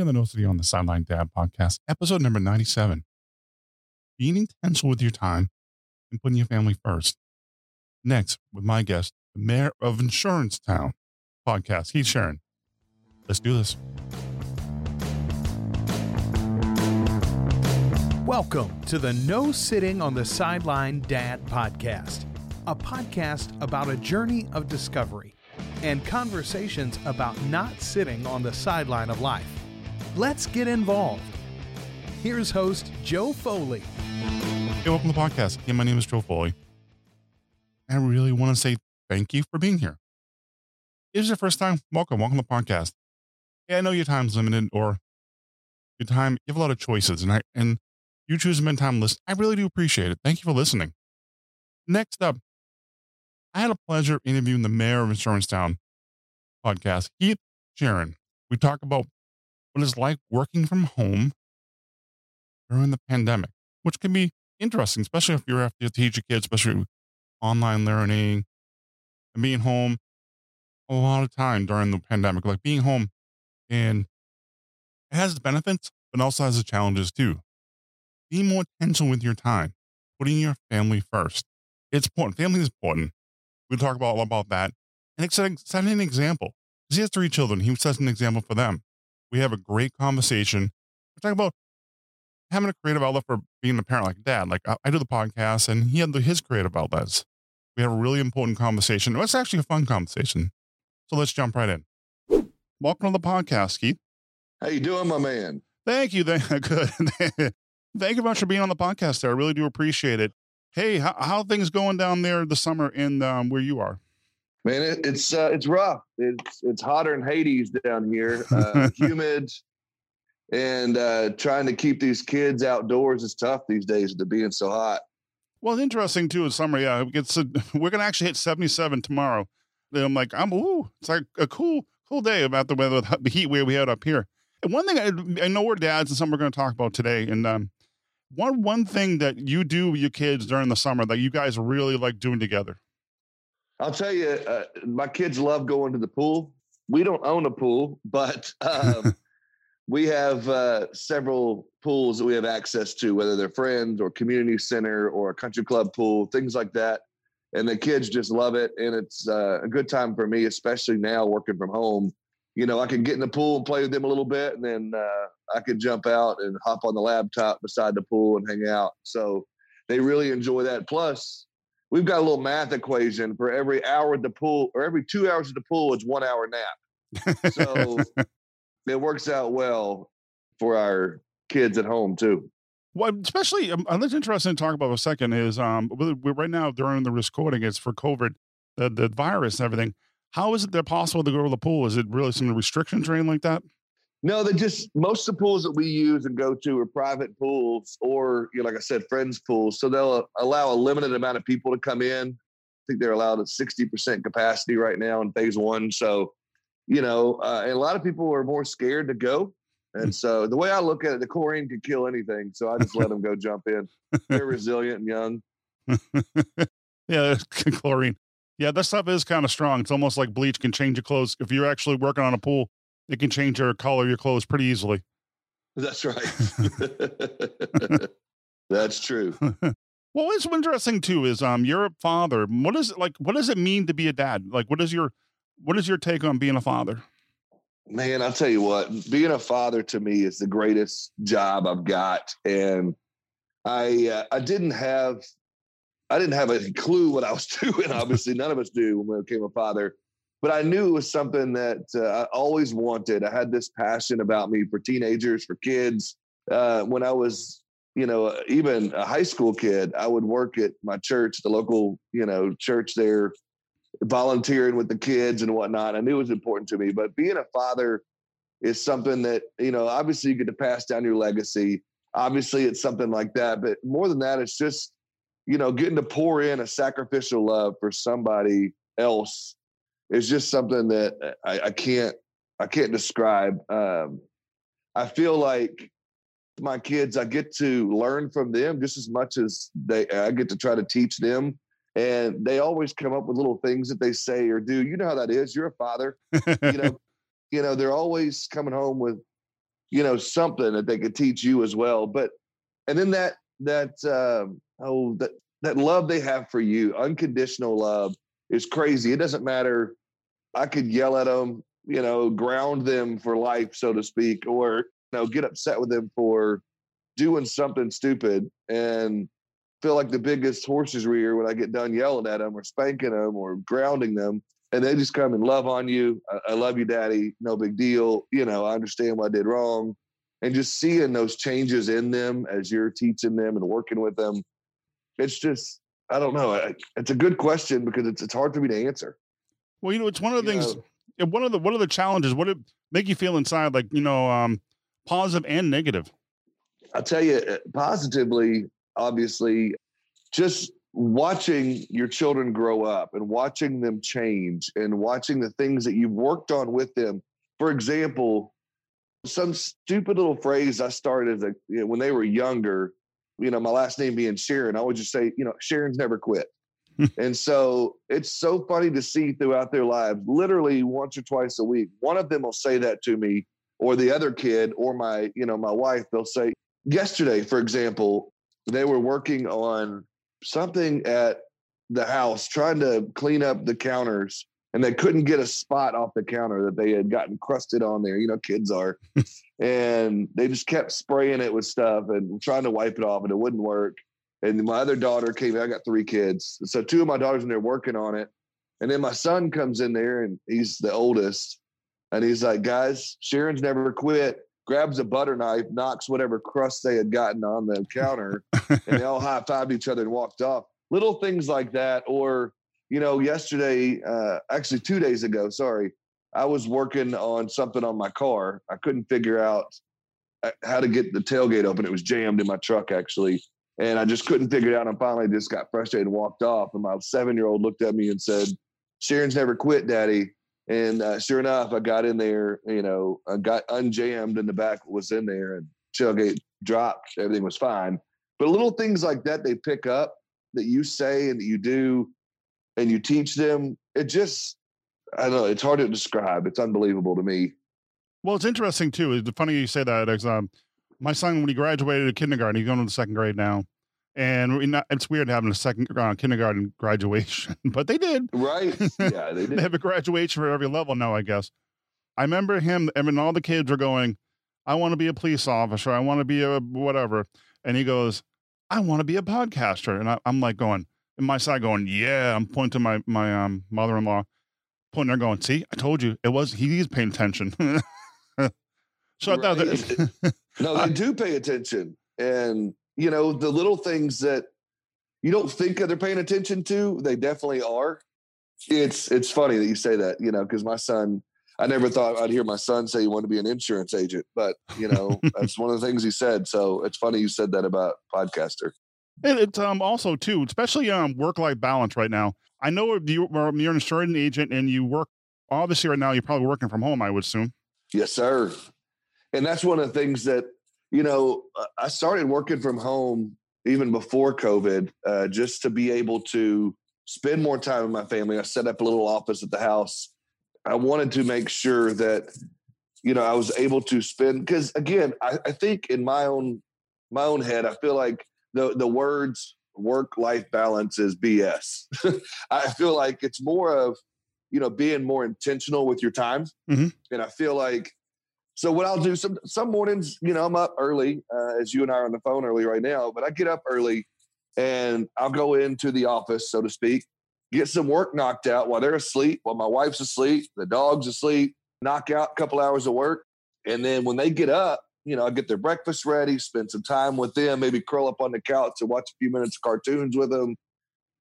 On the No Sitting on the Sideline Dad podcast, episode number 97. Being intentional with your time and putting your family first. Next, with my guest, the mayor of Insurance Town podcast, Heath Sharon. Let's do this. Welcome to the No Sitting on the Sideline Dad podcast, a podcast about a journey of discovery and conversations about not sitting on the sideline of life. Let's get involved. Here's host Joe Foley. Hey, welcome to the podcast. Again, my name is Joe Foley. I really want to say thank you for being here. If is your first time, welcome. Welcome to the podcast. Hey, I know your time's limited or your time, you have a lot of choices, and I and you choose to spend time listening. I really do appreciate it. Thank you for listening. Next up, I had a pleasure interviewing the mayor of Insurance Town podcast, Heath Sharon. We talk about what it's like working from home during the pandemic, which can be interesting, especially if you're have to teach your kids, especially online learning and being home a lot of time during the pandemic. Like being home and it has its benefits, but also has its challenges too. Be more intentional with your time, putting your family first. It's important. Family is important. We talk about about that. And it's setting an example. He has three children. He sets an example for them. We have a great conversation. We're talking about having a creative outlet for being a parent like dad. Like I, I do the podcast and he had the, his creative outlets. We have a really important conversation. It was actually a fun conversation. So let's jump right in. Welcome to the podcast, Keith. How you doing, my man? Thank you. Thank, good. Thank you much for being on the podcast there. I really do appreciate it. Hey, how, how things going down there this summer in um, where you are? Man, it, it's uh, it's rough. It's it's hotter than Hades down here. Uh, humid, and uh, trying to keep these kids outdoors is tough these days. To being so hot. Well, it's interesting too. In summer, yeah, it gets a, we're gonna actually hit seventy seven tomorrow. And I'm like, I'm ooh, it's like a cool cool day about the weather, the heat wave we had up here. And one thing I, I know we're dads, and something we're going to talk about today. And um, one one thing that you do with your kids during the summer that you guys really like doing together. I'll tell you, uh, my kids love going to the pool. We don't own a pool, but um, we have uh, several pools that we have access to, whether they're friends or community center or a country club pool, things like that. And the kids just love it, and it's uh, a good time for me, especially now working from home. You know, I can get in the pool and play with them a little bit, and then uh, I could jump out and hop on the laptop beside the pool and hang out. So they really enjoy that. Plus, we've got a little math equation for every hour at the pool or every two hours at the pool, it's one hour nap. So it works out well for our kids at home too. Well, especially, um, that's interesting to talk about a second is um, we're right now during the recording, it's for COVID, the, the virus and everything. How is it that possible to go to the pool? Is it really some restrictions or anything like that? No, they just most of the pools that we use and go to are private pools or, you know, like I said, friends pools. So they'll allow a limited amount of people to come in. I think they're allowed at 60% capacity right now in phase one. So, you know, uh, and a lot of people are more scared to go. And so the way I look at it, the chlorine could kill anything. So I just let them go jump in. They're resilient and young. yeah, chlorine. Yeah, that stuff is kind of strong. It's almost like bleach can change your clothes. If you're actually working on a pool, it can change your color your clothes pretty easily. That's right. That's true. well, what's interesting too is um you're a father. What is it like? What does it mean to be a dad? Like, what is your what is your take on being a father? Man, I'll tell you what, being a father to me is the greatest job I've got, and I uh, I didn't have I didn't have a clue what I was doing. Obviously, none of us do when we became a father but I knew it was something that uh, I always wanted. I had this passion about me for teenagers, for kids. Uh, when I was, you know, even a high school kid, I would work at my church, the local, you know, church there, volunteering with the kids and whatnot. I knew it was important to me. But being a father is something that, you know, obviously you get to pass down your legacy. Obviously, it's something like that. But more than that, it's just, you know, getting to pour in a sacrificial love for somebody else is just something that I, I can't I can't describe. Um, I feel like my kids, I get to learn from them just as much as they I get to try to teach them. And they always come up with little things that they say or do. You know how that is. You're a father. you know, you know, they're always coming home with you know, something that they could teach you as well. But and then that that um, oh that that love they have for you, unconditional love, is crazy. It doesn't matter. I could yell at them, you know, ground them for life, so to speak, or you know, get upset with them for doing something stupid and feel like the biggest horse's rear when I get done yelling at them or spanking them or grounding them. And they just come and love on you. I, I love you, daddy. No big deal. You know, I understand what I did wrong. And just seeing those changes in them as you're teaching them and working with them, it's just, I don't know. It's a good question because it's, it's hard for me to answer. Well, you know, it's one of the you things, know, one of the, what are the challenges? What it make you feel inside? Like, you know, um, positive and negative. I'll tell you uh, positively, obviously, just watching your children grow up and watching them change and watching the things that you've worked on with them. For example, some stupid little phrase I started as a, you know, when they were younger, you know, my last name being Sharon, I would just say, you know, Sharon's never quit. And so it's so funny to see throughout their lives, literally once or twice a week, one of them will say that to me, or the other kid, or my, you know, my wife, they'll say, yesterday, for example, they were working on something at the house trying to clean up the counters and they couldn't get a spot off the counter that they had gotten crusted on there. You know, kids are. and they just kept spraying it with stuff and trying to wipe it off, and it wouldn't work. And my other daughter came. I got three kids, so two of my daughters in there working on it. And then my son comes in there, and he's the oldest, and he's like, "Guys, Sharon's never quit." Grabs a butter knife, knocks whatever crust they had gotten on the counter, and they all high fived each other and walked off. Little things like that, or you know, yesterday, uh, actually two days ago, sorry, I was working on something on my car. I couldn't figure out uh, how to get the tailgate open. It was jammed in my truck actually. And I just couldn't figure it out. And finally just got frustrated and walked off. And my seven year old looked at me and said, Sharon's never quit, daddy. And uh, sure enough, I got in there, you know, I got unjammed and the back was in there and tailgate dropped. Everything was fine. But little things like that they pick up that you say and that you do and you teach them, it just, I don't know, it's hard to describe. It's unbelievable to me. Well, it's interesting too. It's funny you say that. Um, my son, when he graduated kindergarten, he's going to the second grade now. And we not, it's weird having a second uh, kindergarten graduation, but they did. Right. Yeah, they did. they have a graduation for every level now, I guess. I remember him, I mean, all the kids were going, I want to be a police officer. I want to be a whatever. And he goes, I want to be a podcaster. And I, am like going, in my side going, yeah, I'm pointing to my my um, mother-in-law, pointing there going, see, I told you it was he is paying attention. so right. I thought that, no, they do pay attention, and you know the little things that you don't think they're paying attention to, they definitely are. It's it's funny that you say that, you know, because my son. I never thought I'd hear my son say he wanted to be an insurance agent, but you know that's one of the things he said. So it's funny you said that about podcaster. And it's um also too, especially um work life balance right now. I know you, you're an insurance agent and you work obviously right now. You're probably working from home, I would assume. Yes, sir. And that's one of the things that you know I started working from home even before COVID, uh, just to be able to spend more time with my family. I set up a little office at the house. I wanted to make sure that you know I was able to spend because again, I, I think in my own my own head, I feel like the the words work life balance is BS. I feel like it's more of you know being more intentional with your time, mm-hmm. and I feel like so what I'll do some some mornings, you know, I'm up early uh, as you and I are on the phone early right now, but I get up early and I'll go into the office, so to speak, get some work knocked out while they're asleep, while my wife's asleep, the dog's asleep, knock out a couple hours of work, and then when they get up, you know, I get their breakfast ready, spend some time with them, maybe curl up on the couch and watch a few minutes of cartoons with them.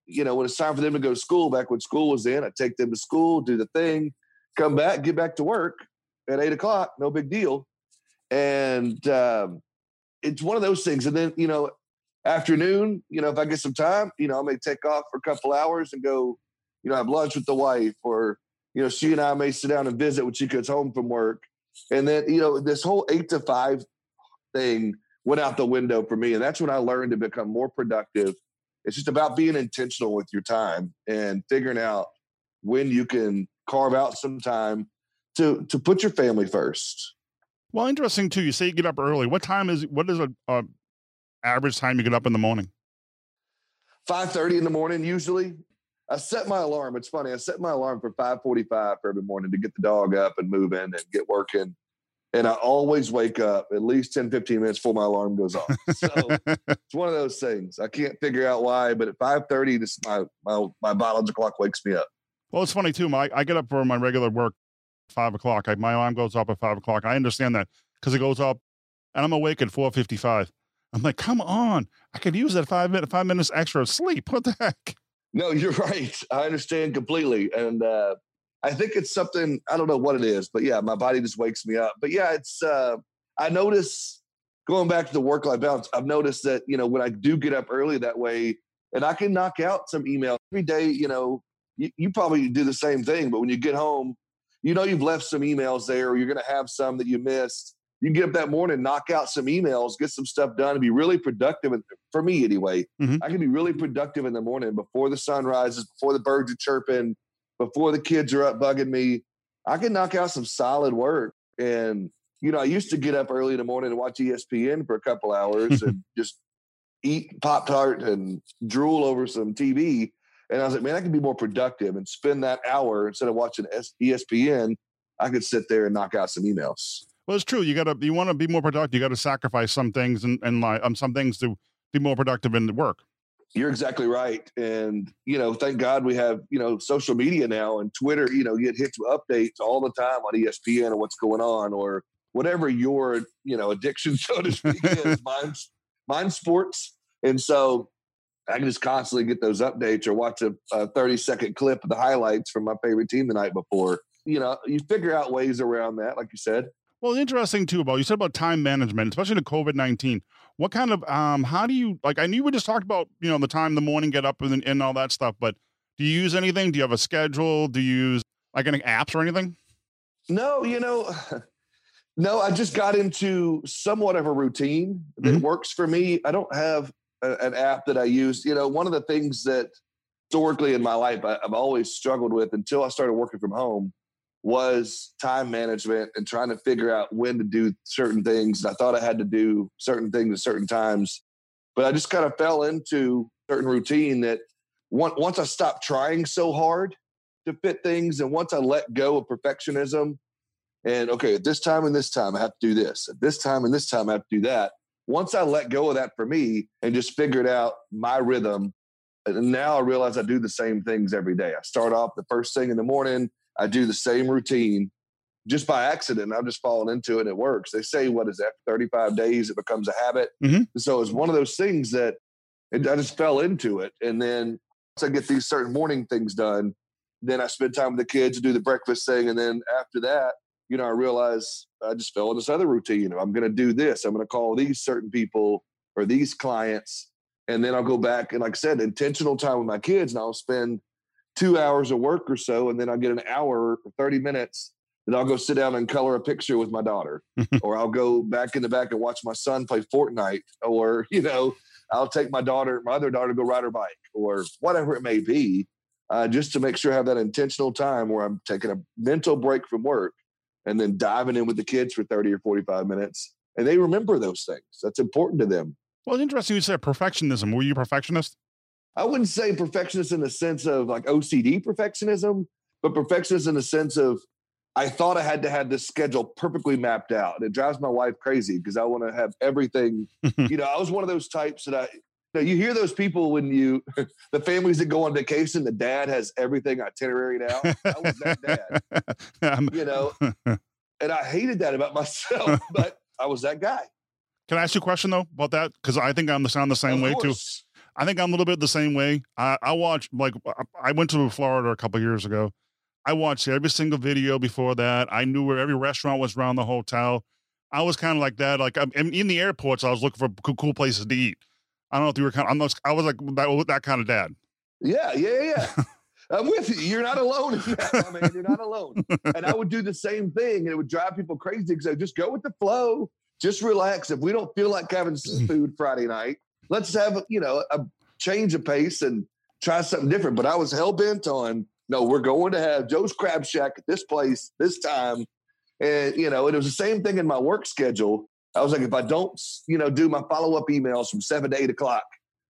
You know, when it's time for them to go to school, back when school was in, I take them to school, do the thing, come back, get back to work at eight o'clock, no big deal. And um, it's one of those things. And then, you know, afternoon, you know, if I get some time, you know, I may take off for a couple hours and go, you know, have lunch with the wife or, you know, she and I may sit down and visit when she gets home from work and then, you know, this whole eight to five thing went out the window for me. And that's when I learned to become more productive. It's just about being intentional with your time and figuring out when you can carve out some time to to put your family first. Well, interesting too. You say you get up early. What time is what is a, a average time you get up in the morning? Five thirty in the morning usually. I set my alarm. It's funny. I set my alarm for five forty five for every morning to get the dog up and moving and get working. And I always wake up at least 10, 15 minutes before my alarm goes off. So it's one of those things. I can't figure out why, but at five thirty, this my my my biological clock wakes me up. Well, it's funny too. My I get up for my regular work five o'clock. I, my alarm goes up at five o'clock. I understand that because it goes up, and I'm awake at four fifty five. I'm like, come on, I could use that five minute five minutes extra of sleep. What the heck? No, you're right. I understand completely, and uh, I think it's something I don't know what it is, but yeah, my body just wakes me up. But yeah, it's uh, I notice going back to the work life balance. I've noticed that you know when I do get up early that way, and I can knock out some email every day. You know, you, you probably do the same thing, but when you get home, you know you've left some emails there, or you're going to have some that you missed. You can get up that morning, knock out some emails, get some stuff done, and be really productive. For me, anyway, Mhm. I can be really productive in the morning before the sun rises, before the birds are chirping, before the kids are up bugging me. I can knock out some solid work. And you know, I used to get up early in the morning and watch ESPN for a couple hours and just eat Pop Tart and drool over some TV. And I was like, man, I can be more productive and spend that hour instead of watching ESPN. I could sit there and knock out some emails. Well, it's true. You gotta you want to be more productive. You got to sacrifice some things and and like um some things to be more productive in the work. You're exactly right. And, you know, thank God we have, you know, social media now and Twitter, you know, you get hit with updates all the time on ESPN and what's going on or whatever your, you know, addiction, so to speak, is. Mine's, mine's sports. And so I can just constantly get those updates or watch a, a 30 second clip of the highlights from my favorite team the night before. You know, you figure out ways around that, like you said. Well, interesting too about you said about time management, especially the COVID nineteen. What kind of um how do you like? I knew we just talked about you know the time in the morning, get up and and all that stuff, but do you use anything? Do you have a schedule? Do you use like any apps or anything? No, you know, no, I just got into somewhat of a routine that Mhm. works for me. I don't have an app that I use. You know, one of the things that historically in my life I, I've always struggled with until I started working from home was time management and trying to figure out when to do certain things. And I thought I had to do certain things at certain times, but I just kind of fell into certain routine that once I stopped trying so hard to fit things and once I let go of perfectionism and okay, at this time and this time I have to do this, at this time and this time I have to do that. Once I let go of that for me and just figured out my rhythm, and now I realize I do the same things every day. I start off the first thing in the morning, I do the same routine just by accident. I've just fallen into it and it works. They say, what is that, 35 days, it becomes a habit. Mhm. So it's one of those things that it, I just fell into it. And then once I get these certain morning things done, then I spend time with the kids to do the breakfast thing. And then after that, you know, I realize I just fell in this other routine. I'm going to do this. I'm going to call these certain people or these clients. And then I'll go back and, like I said, intentional time with my kids. And I'll spend two hours of work or so. And then I'll get an hour or 30 minutes and I'll go sit down and color a picture with my daughter. or I'll go back in the back and watch my son play Fortnite. Or, you know, I'll take my daughter, my other daughter, to go ride her bike or whatever it may be, uh, just to make sure I have that intentional time where I'm taking a mental break from work and then diving in with the kids for 30 or 45 minutes. And they remember those things. That's important to them. Well, it's interesting you said perfectionism. Were you a perfectionist? I wouldn't say perfectionist in the sense of like OCD perfectionism, but perfectionist in the sense of I thought I had to have this schedule perfectly mapped out. And it drives my wife crazy because I want to have everything. you know, I was one of those types that I, know, you hear those people when you, the families that go on vacation, the dad has everything itineraried out. I was that dad, you know, and I hated that about myself, but I was that guy. Can I ask you a question though about that? Because I think I'm the sound the same Of way too. I think I'm a little bit the same way. I, I watch like I- went to Florida a couple years ago. I watched every single video before that. I knew where every restaurant was around the hotel. I was kind of like that. Like I'm, in the airports, I was looking for cool, cool places to eat. I don't know if you were kind. Of, I'm not, I was like that, that kind of dad. Yeah, yeah, yeah. I'm with you. You're not alone in that, man. You're not alone. And I would do the same thing, and it would drive people crazy because I just go with the flow. Just relax. If we don't feel like having seafood mm. Friday night, let's have you know a change of pace and try something different. But I was hell bent on no. We're going to have Joe's Crab Shack at this place this time, And, you know, it was the same thing in my work schedule. I was like, if I don't, you know, do my follow up emails from seven to eight o'clock,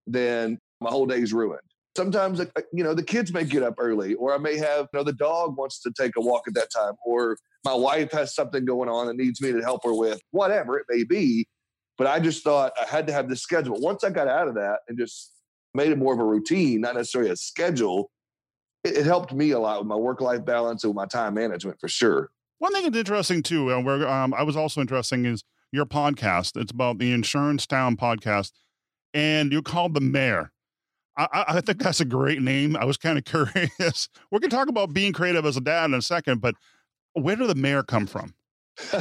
then my whole day's ruined. Sometimes, uh, you know, the kids may get up early, or I may have, you know, the dog wants to take a walk at that time, or my wife has something going on that needs me to help her with, whatever it may be. But I just thought I had to have this schedule. Once I got out of that and just made it more of a routine, not necessarily a schedule, it, it helped me a lot with my work life balance and my time management for sure. One thing that's interesting too, and where um, I was also interesting is your podcast. It's about the Insurance Town podcast, and you're called the Mayor. I, I think that's a great name. I was kind of curious. We're going to talk about being creative as a dad in a second, but where did the mayor come from?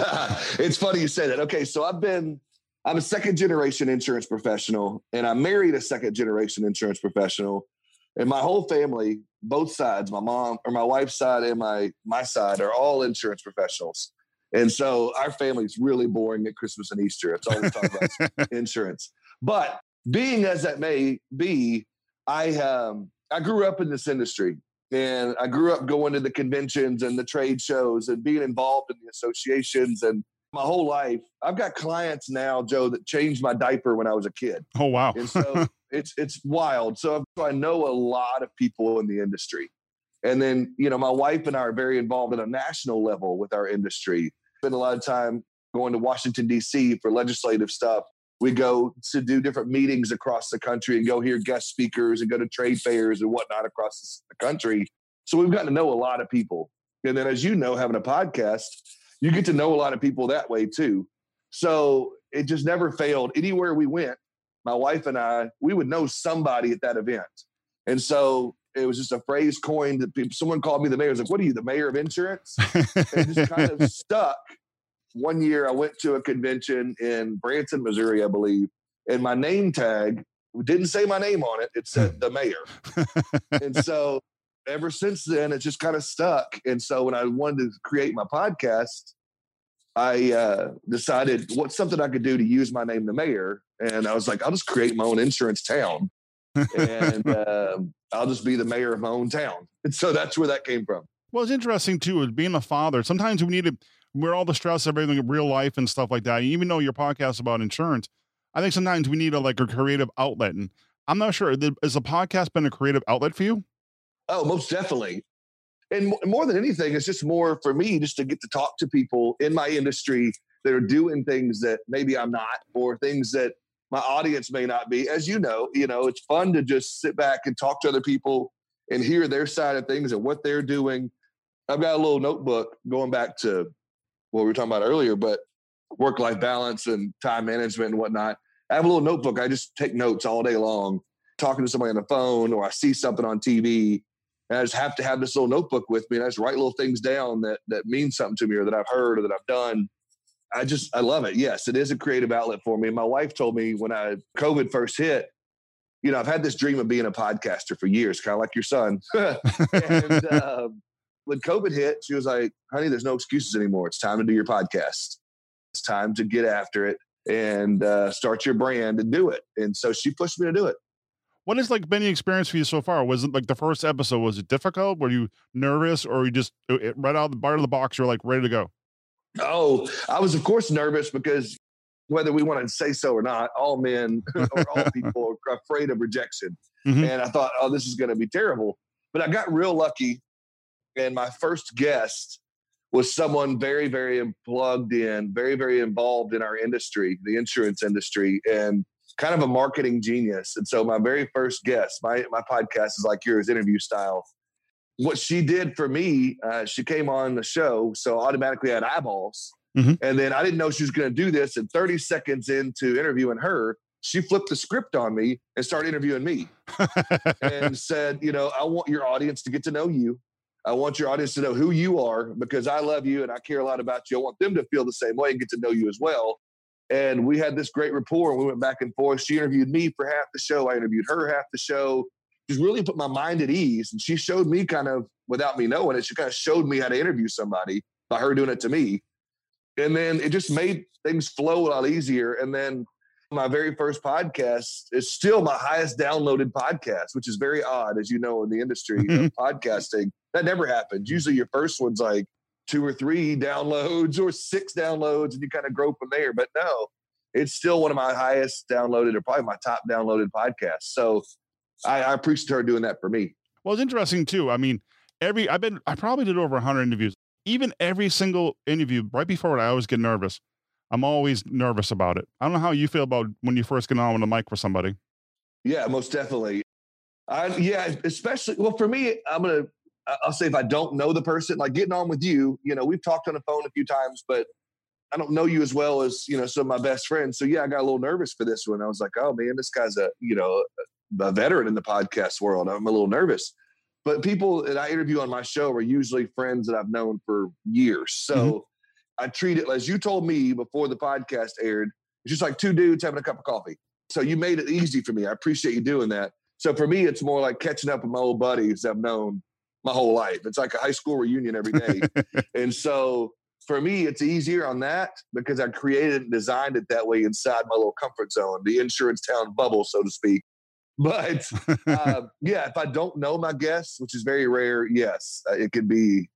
it's funny you say that. Okay, so I've been I'm a second generation insurance professional, and I married a second generation insurance professional. And my whole family, both sides, my mom or my wife's side and my my side, are all insurance professionals. And so our family's really boring at Christmas and Easter. It's always talking about insurance. But being as that may be, I um, I grew up in this industry, and I grew up going to the conventions and the trade shows and being involved in the associations and my whole life. I've got clients now, Joe, that changed my diaper when I was a kid. Oh wow! and so it's it's wild. So I know a lot of people in the industry, and then you know my wife and I are very involved at a national level with our industry. Spend a lot of time going to Washington D.C. for legislative stuff. We go to do different meetings across the country and go hear guest speakers and go to trade fairs and whatnot across the country. So we've gotten to know a lot of people. And then, as you know, having a podcast, you get to know a lot of people that way too. So it just never failed. Anywhere we went, my wife and I, we would know somebody at that event. And so it was just a phrase coined that people, someone called me the mayor. I was like, what are you, the mayor of insurance? and just kind of stuck. One year I went to a convention in Branson, Missouri, I believe, and my name tag didn't say my name on it. It said the mayor. and so ever since then, it just kind of stuck. And so when I wanted to create my podcast, I uh, decided what's something I could do to use my name, the mayor. And I was like, I'll just create my own insurance town. and um, I'll just be the mayor of my own town. And so that's where that came from. Well, it's interesting too, is being a father. Sometimes we need to, we're all the stress of everything in real life and stuff like that. Even though your podcast is about insurance, I think sometimes we need a like a creative outlet. And I'm not sure, has the podcast been a creative outlet for you? Oh, most definitely. And more than anything, it's just more for me just to get to talk to people in my industry that are doing things that maybe I'm not, or things that my audience may not be. As you know, you know, it's fun to just sit back and talk to other people and hear their side of things and what they're doing. I've got a little notebook going back to what we were talking about earlier, but work life balance and time management and whatnot. I have a little notebook. I just take notes all day long, talking to somebody on the phone, or I see something on TV and I just have to have this little notebook with me and I just write little things down that that mean something to me or that I've heard or that I've done. I just I love it. Yes, it is a creative outlet for me. My wife told me when I COVID first hit, you know, I've had this dream of being a podcaster for years, kind of like your son. and uh, when COVID hit, she was like, "Honey, there's no excuses anymore. It's time to do your podcast. It's time to get after it and uh, start your brand and do it." And so she pushed me to do it. What has like been the experience for you so far? Was it like the first episode? Was it difficult? Were you nervous, or you just it, right out of the bar of the box? You're like ready to go. Oh, I was of course nervous because whether we want to say so or not, all men or all people are afraid of rejection. Mm-hmm. And I thought, oh, this is going to be terrible. But I got real lucky, and my first guest was someone very, very plugged in, very, very involved in our industry, the insurance industry, and kind of a marketing genius. And so my very first guest, my my podcast is like yours, interview style. What she did for me, uh, she came on the show, so automatically I had eyeballs. Mm-hmm. And then I didn't know she was going to do this. And 30 seconds into interviewing her, she flipped the script on me and started interviewing me and said, You know, I want your audience to get to know you. I want your audience to know who you are because I love you and I care a lot about you. I want them to feel the same way and get to know you as well. And we had this great rapport. And we went back and forth. She interviewed me for half the show. I interviewed her half the show. Just really put my mind at ease. And she showed me kind of, without me knowing it, she kind of showed me how to interview somebody by her doing it to me. And then it just made things flow a lot easier. And then my very first podcast is still my highest downloaded podcast, which is very odd, as you know, in the industry of mm-hmm. podcasting. That never happens. Usually your first one's like two or three downloads or six downloads and you kind of grow from there. But no, it's still one of my highest downloaded or probably my top downloaded podcasts. So I, I appreciate her doing that for me. Well, it's interesting too. I mean, every I've been I probably did over 100 interviews. Even every single interview right before it, I always get nervous. I'm always nervous about it. I don't know how you feel about when you first get on with a mic for somebody. Yeah, most definitely. I yeah, especially well for me, I'm gonna I'll say if I don't know the person, like getting on with you, you know, we've talked on the phone a few times, but I don't know you as well as you know some of my best friends. So yeah, I got a little nervous for this one. I was like, oh man, this guy's a you know a veteran in the podcast world. I'm a little nervous. But people that I interview on my show are usually friends that I've known for years. So mm-hmm. I treat it as you told me before the podcast aired. It's just like two dudes having a cup of coffee. So you made it easy for me. I appreciate you doing that. So for me, it's more like catching up with my old buddies I've known my whole life. It's like a high school reunion every day. and so for me, it's easier on that because I created and designed it that way inside my little comfort zone, the insurance town bubble, so to speak. But uh, yeah, if I don't know my guests, which is very rare, yes, uh, it could be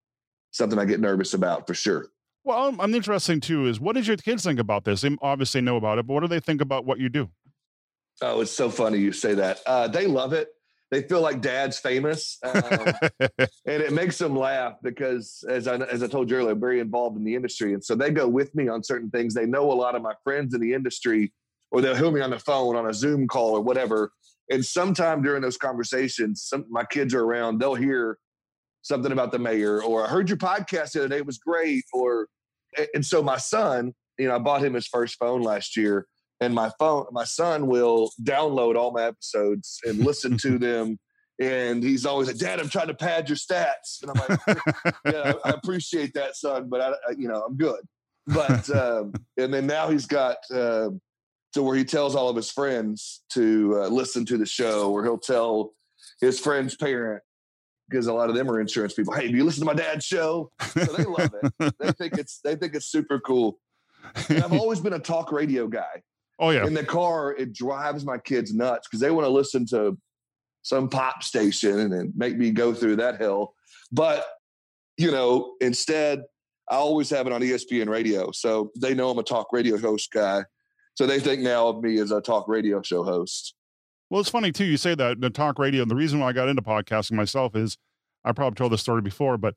something I get nervous about for sure. Well, I'm, I'm interesting too. Is what does your kids think about this? They obviously know about it, but what do they think about what you do? Oh, it's so funny you say that. Uh, they love it. They feel like dad's famous, um, and it makes them laugh because, as I as I told you earlier, I'm very involved in the industry, and so they go with me on certain things. They know a lot of my friends in the industry, or they'll hear me on the phone on a Zoom call or whatever. And sometime during those conversations, some my kids are around. They'll hear something about the mayor, or I heard your podcast the other day; it was great. Or and so my son, you know, I bought him his first phone last year and my phone my son will download all my episodes and listen to them and he's always like dad i'm trying to pad your stats and i'm like yeah i appreciate that son but I, I, you know i'm good but um, and then now he's got uh, to where he tells all of his friends to uh, listen to the show or he'll tell his friend's parent because a lot of them are insurance people hey do you listen to my dad's show so they love it they think it's they think it's super cool and i've always been a talk radio guy Oh yeah. In the car, it drives my kids nuts because they want to listen to some pop station and then make me go through that hell. But you know, instead, I always have it on ESPN radio, so they know I'm a talk radio host guy. So they think now of me as a talk radio show host. Well, it's funny too. You say that the talk radio. The reason why I got into podcasting myself is I probably told this story before, but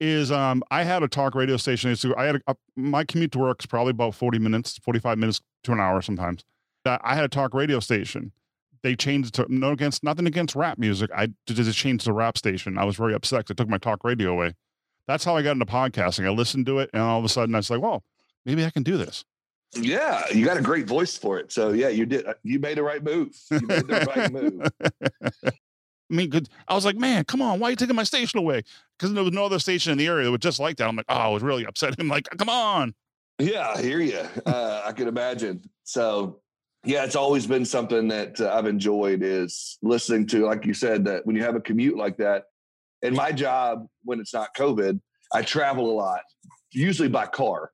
is um I had a talk radio station. So I had a, a, my commute to work is probably about 40 minutes, 45 minutes to an hour sometimes. That I had a talk radio station. They changed to no against nothing against rap music. I just changed to rap station. I was very upset. They took my talk radio away. That's how I got into podcasting. I listened to it, and all of a sudden I was like, "Well, maybe I can do this." Yeah, you got a great voice for it. So yeah, you did. You made the right move. You made the right move. I mean, good. I was like, man, come on, why are you taking my station away? Because there was no other station in the area that was just like that. I'm like, oh, I was really upset. I'm like, come on. Yeah, I hear you. Uh, I can imagine. So, yeah, it's always been something that uh, I've enjoyed is listening to, like you said, that when you have a commute like that. And my job, when it's not COVID, I travel a lot, usually by car.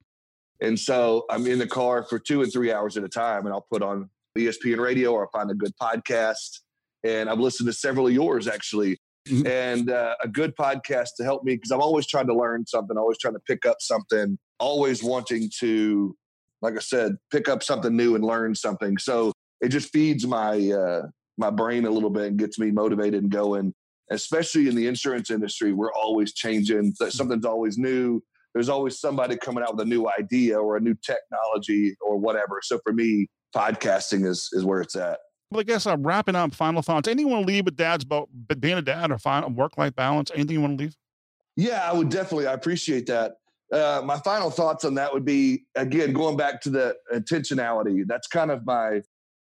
And so I'm in the car for two and three hours at a time, and I'll put on ESPN radio or I'll find a good podcast and I've listened to several of yours actually. Mm-hmm. And uh, a good podcast to help me because I'm always trying to learn something, always trying to pick up something, always wanting to, like I said, pick up something new and learn something. So it just feeds my uh, my brain a little bit and gets me motivated and going. Especially in the insurance industry, we're always changing. Mm-hmm. Something's always new. There's always somebody coming out with a new idea or a new technology or whatever. So for me, podcasting is is where it's at. Well, I guess I'm wrapping up final thoughts. Anything you want to leave with dad's about being a dad or final work life balance? Anything you want to leave? Yeah, I would definitely. I appreciate that. Uh, my final thoughts on that would be again going back to the intentionality. That's kind of my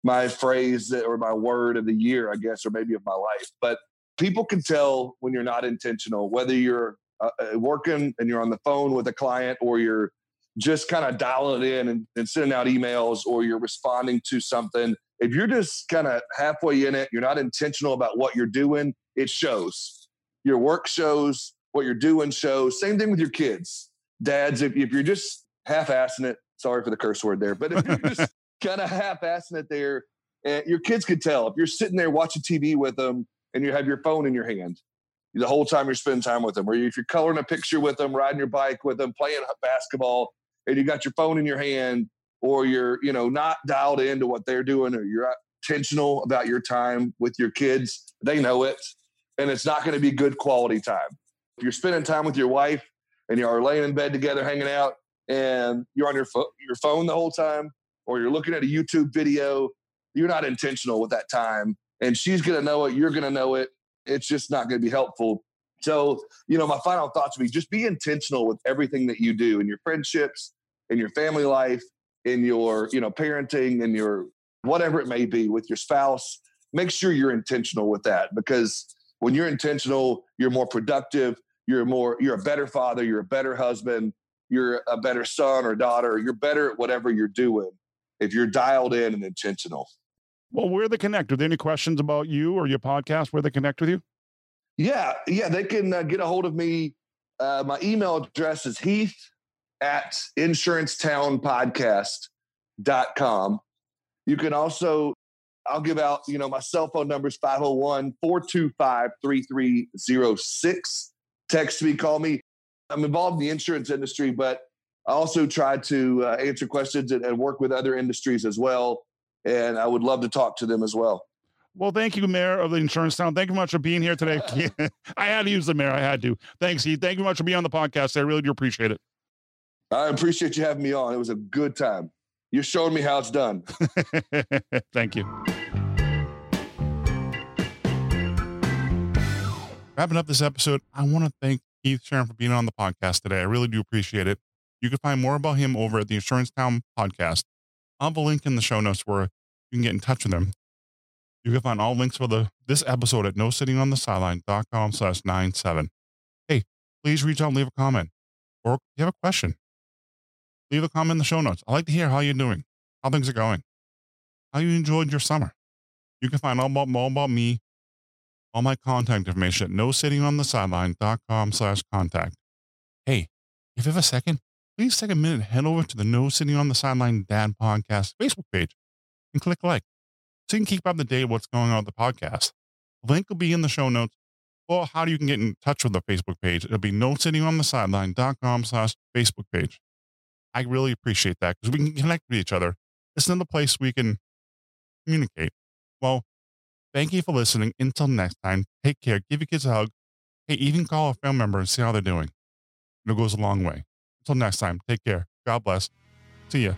my phrase that, or my word of the year, I guess, or maybe of my life. But people can tell when you're not intentional, whether you're uh, uh working and you're on the phone with a client or you're just kind of dialing it in and, and sending out emails or you're responding to something if you're just kind of halfway in it, you're not intentional about what you're doing, it shows. Your work shows, what you're doing shows. Same thing with your kids. Dads, if, if you're just half assing it, sorry for the curse word there, but if you're just kind of half assing it there, and your kids could tell if you're sitting there watching TV with them and you have your phone in your hand the whole time you're spending time with them, or if you're coloring a picture with them, riding your bike with them, playing basketball, and you got your phone in your hand, or you're, you know, not dialed into what they're doing, or you're intentional about your time with your kids, they know it. And it's not going to be good quality time. If you're spending time with your wife and you are laying in bed together, hanging out, and you're on your, fo- your phone the whole time, or you're looking at a YouTube video, you're not intentional with that time. And she's going to know it. You're going to know it. It's just not going to be helpful. So, you know, my final thoughts would be just be intentional with everything that you do in your friendships, in your family life, in your, you know, parenting, in your whatever it may be with your spouse. Make sure you're intentional with that because when you're intentional, you're more productive. You're more, you're a better father. You're a better husband. You're a better son or daughter. You're better at whatever you're doing if you're dialed in and intentional. Well, where they connect? Are there any questions about you or your podcast where they connect with you? Yeah, yeah, they can uh, get a hold of me. Uh, my email address is heath at insurancetownpodcast.com. You can also, I'll give out, you know, my cell phone number is 501 425 3306. Text me, call me. I'm involved in the insurance industry, but I also try to uh, answer questions and, and work with other industries as well. And I would love to talk to them as well. Well, thank you, Mayor of the Insurance Town. Thank you much for being here today. I had to use the mayor. I had to. Thanks, Heath. Thank you much for being on the podcast. I really do appreciate it. I appreciate you having me on. It was a good time. You're showing me how it's done. thank you. Wrapping up this episode, I want to thank Heath Sharon for being on the podcast today. I really do appreciate it. You can find more about him over at the Insurance Town podcast. I'll have a link in the show notes where you can get in touch with them. You can find all links for the this episode at no slash nine seven. Hey, please reach out and leave a comment. Or if you have a question, leave a comment in the show notes. I'd like to hear how you're doing, how things are going, how you enjoyed your summer. You can find all about, all about me, all my contact information at no sitting on the sideline.com slash contact. Hey, if you have a second, please take a minute, head over to the No Sitting on the Sideline Dad Podcast Facebook page and click like so you can keep up to date what's going on with the podcast. The link will be in the show notes. Or how you can get in touch with the Facebook page. It'll be no sitting on the sideline.com slash Facebook page. I really appreciate that because we can connect with each other. It's another place we can communicate. Well, thank you for listening. Until next time, take care. Give your kids a hug. Hey, even call a family member and see how they're doing. It goes a long way. Until next time, take care. God bless. See ya.